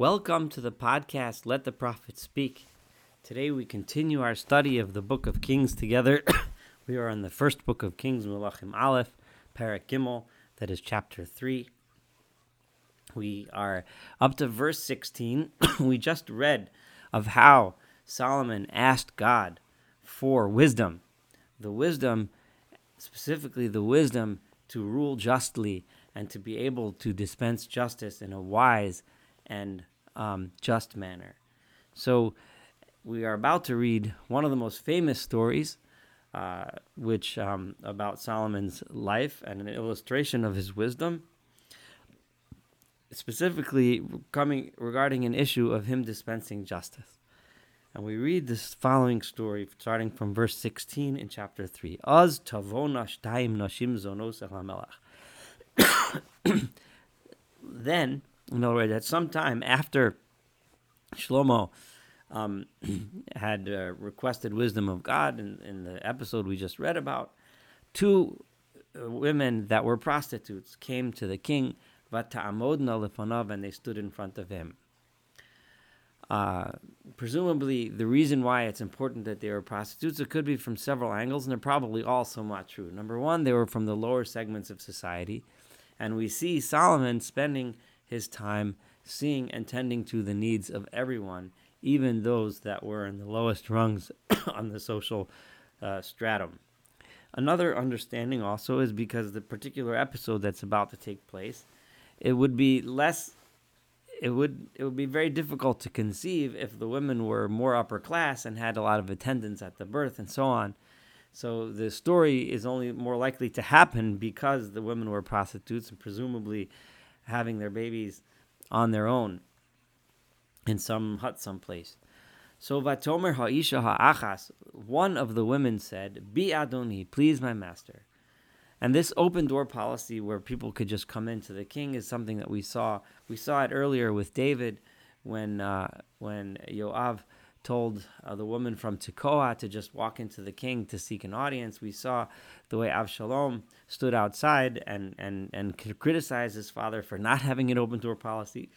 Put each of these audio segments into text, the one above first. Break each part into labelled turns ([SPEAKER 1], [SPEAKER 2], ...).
[SPEAKER 1] Welcome to the podcast Let the Prophet Speak. Today we continue our study of the Book of Kings together. we are in the first book of Kings, Melachim Aleph, Parak Gimel, that is chapter 3. We are up to verse 16. we just read of how Solomon asked God for wisdom. The wisdom, specifically the wisdom to rule justly and to be able to dispense justice in a wise and um, just manner. So, we are about to read one of the most famous stories, uh, which um, about Solomon's life and an illustration of his wisdom. Specifically, coming regarding an issue of him dispensing justice. And we read this following story starting from verse 16 in chapter 3. Az tavona nashim zonos Then, in other words, at some time after Shlomo um, had uh, requested wisdom of God in, in the episode we just read about, two uh, women that were prostitutes came to the king, and they stood in front of him. Uh, presumably, the reason why it's important that they were prostitutes, it could be from several angles, and they're probably all somewhat true. Number one, they were from the lower segments of society, and we see Solomon spending his time seeing and tending to the needs of everyone, even those that were in the lowest rungs on the social uh, stratum. Another understanding also is because the particular episode that's about to take place, it would be less it would it would be very difficult to conceive if the women were more upper class and had a lot of attendance at the birth and so on. So the story is only more likely to happen because the women were prostitutes and presumably having their babies on their own in some hut someplace. So Vatomer Ha'isha Ha'achas, one of the women said, Be Adoni, please my master. And this open door policy where people could just come into the king is something that we saw. We saw it earlier with David when uh, when Yoav told uh, the woman from Tekoa to just walk into the king to seek an audience. We saw the way Avshalom stood outside and, and, and criticized his father for not having an open door policy.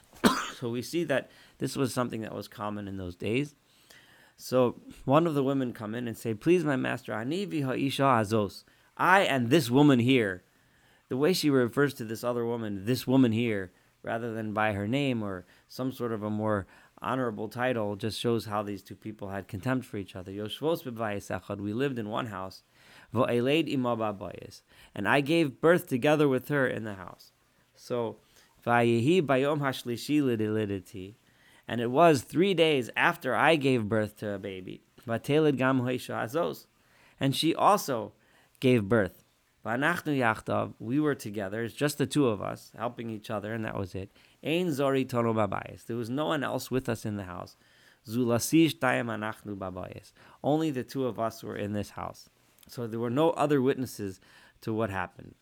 [SPEAKER 1] so we see that this was something that was common in those days. So one of the women come in and say, Please, my master, ha'isha azos. I and this woman here, the way she refers to this other woman, this woman here, rather than by her name or some sort of a more honorable title, just shows how these two people had contempt for each other. We lived in one house. And I gave birth together with her in the house. So, and it was three days after I gave birth to a baby. And she also gave birth. We were together, it's just the two of us, helping each other, and that was it. Ein zori babayis. There was no one else with us in the house. Only the two of us were in this house. So there were no other witnesses to what happened.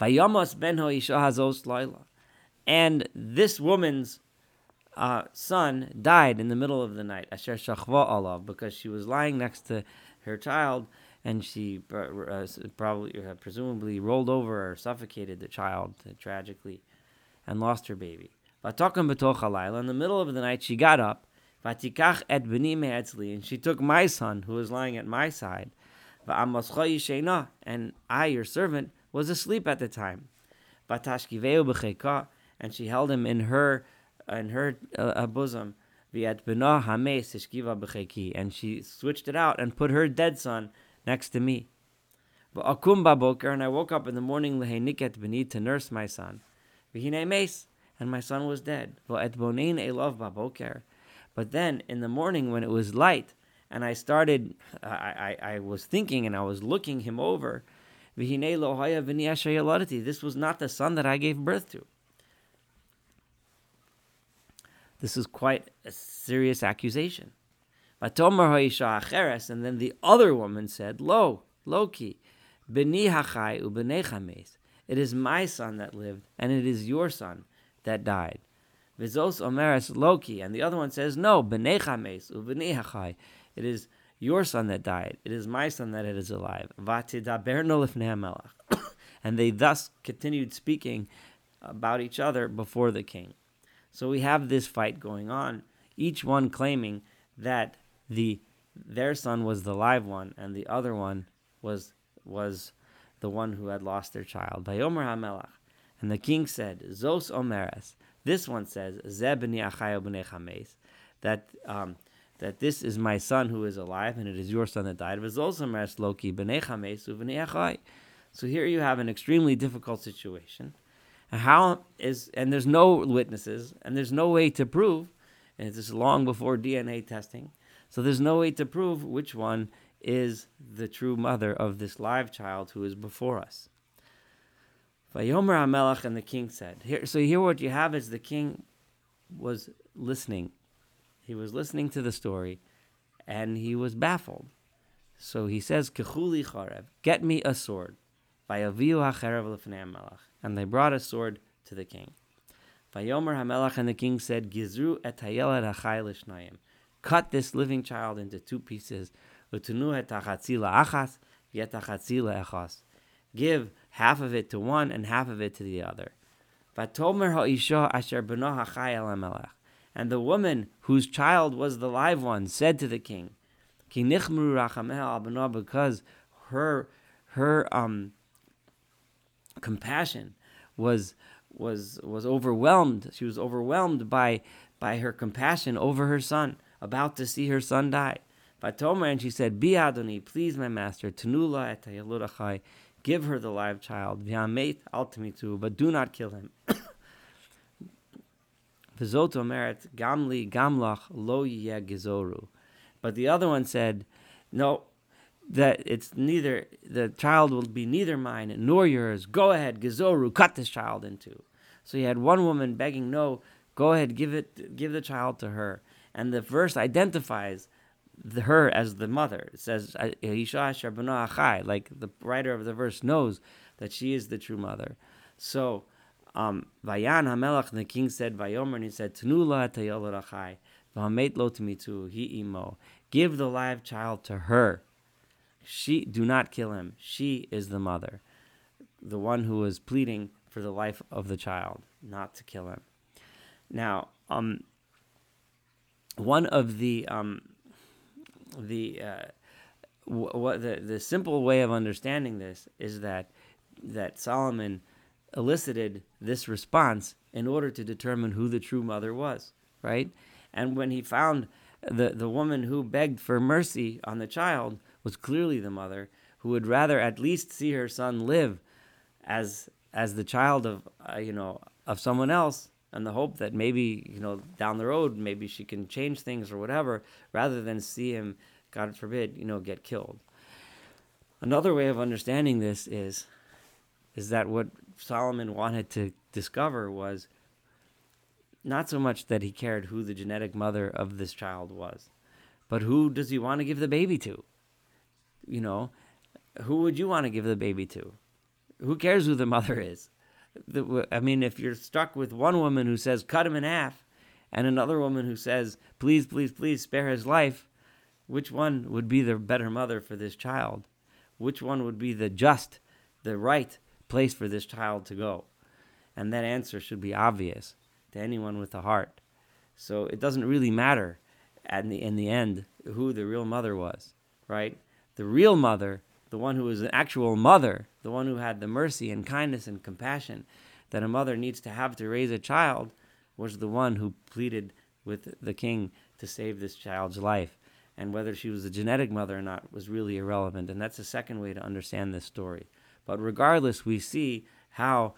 [SPEAKER 1] Vayamos ben hazos. And this woman's uh, son died in the middle of the night, asher shachva because she was lying next to her child and she uh, probably, uh, presumably, rolled over or suffocated the child uh, tragically, and lost her baby. In the middle of the night, she got up, and she took my son, who was lying at my side, and I, your servant, was asleep at the time. And she held him in her in her uh, bosom. And she switched it out and put her dead son next to me. But akum baboker, and I woke up in the morning leheniket b'ni to nurse my son. And my son was dead. But then in the morning when it was light, and I started, I, I, I was thinking and I was looking him over. This was not the son that I gave birth to. This is quite a serious accusation. And then the other woman said, Lo, Loki, b'ni hachai u'b'nei. It is my son that lived, and it is your son that died. Vizos omeres Loki, and the other one says, No, b'nei chames hachai. It is your son that died. It is my son that is alive. And they thus continued speaking about each other before the king. So we have this fight going on, each one claiming that the their son was the live one and the other one was was the one who had lost their child. By Vayomer HaMelech. And the king said, Zos Omeres. This one says, Zebni Achayo B'nei Chames. That, um, that this is my son who is alive, and it is your son that died. Zos Omeres Loki B'nei Chames Uv'nei Achai. So here you have an extremely difficult situation. How is and there's no witnesses, and there's no way to prove, and it's long before DNA testing. So there's no way to prove which one is the true mother of this live child who is before us. Vayomer HaMelech and the king said, here, so here what you have is the king was listening. He was listening to the story and he was baffled. So he says, Kechuli charev, get me a sword. And they brought a sword to the king. Vayomer HaMelech and the king said, Gizru et. Cut this living child into two pieces. Give half of it to one and half of it to the other. And the woman whose child was the live one said to the king, because her her um compassion was was was overwhelmed. She was overwhelmed by by her compassion over her son, about to see her son die. Vatomer, and she said, Bi Adoni, please, my master, Tanula et achai, give her the live child, V'hameit altimitu, but do not kill him. V'zot omeret, Gamli gamlach lo gizoru. But the other one said, no, that it's neither, the child will be neither mine nor yours. Go ahead, gizoru, cut this child in into. So he had one woman begging, no, go ahead, give it, give the child to her. And the verse identifies the, her as the mother. It says, like the writer of the verse knows that she is the true mother. So, um, Vayan Hamelach, the king said, Vayomer, and he said, Tanula Tayolarachai, Vahamet lo timitu, he imo. Give the live child to her. She do not kill him. She is the mother, the one who is pleading for the life of the child, not to kill him. Now, um, one of the um, the uh, what the the simple way of understanding this is that that Solomon elicited this response in order to determine who the true mother was, right? And when he found the the woman who begged for mercy on the child was clearly the mother who would rather at least see her son live as as the child of uh, you know of someone else and the hope that maybe you know down the road maybe she can change things or whatever rather than see him god forbid you know get killed. Another way of understanding this is is that what solomon wanted to discover was not so much that he cared who the genetic mother of this child was but who does he want to give the baby to? You know who would you want to give the baby to? Who cares who the mother is I mean, if you're stuck with one woman who says cut him in half, and another woman who says please, please, please spare his life, which one would be the better mother for this child? Which one would be the just, the right place for this child to go? And that answer should be obvious to anyone with a heart. So it doesn't really matter in the, in the end who the real mother was, right? The real mother the one who was an actual mother, the one who had the mercy and kindness and compassion that a mother needs to have to raise a child, was the one who pleaded with the king to save this child's life. And whether she was a genetic mother or not was really irrelevant. And that's the second way to understand this story. But regardless, we see how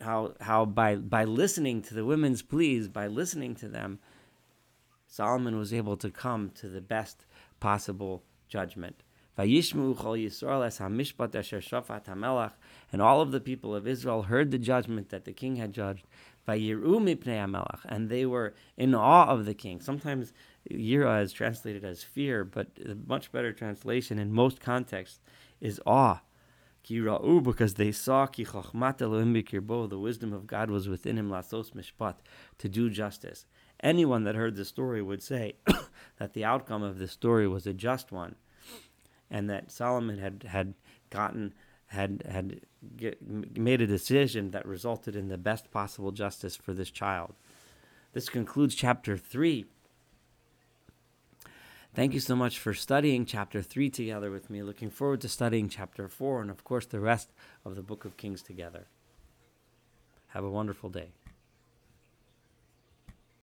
[SPEAKER 1] how how by by listening to the women's pleas, by listening to them, Solomon was able to come to the best possible judgment. And all of the people of Israel heard the judgment that the king had judged. And they were in awe of the king. Sometimes yira is translated as fear, but a much better translation in most contexts is awe. Because they saw the wisdom of God was within him, to do justice. Anyone that heard the story would say that the outcome of this story was a just one and that Solomon had had gotten had had get, made a decision that resulted in the best possible justice for this child. This concludes chapter 3. Thank you so much for studying chapter 3 together with me. Looking forward to studying chapter 4 and, of course, the rest of the book of Kings together. Have a wonderful day.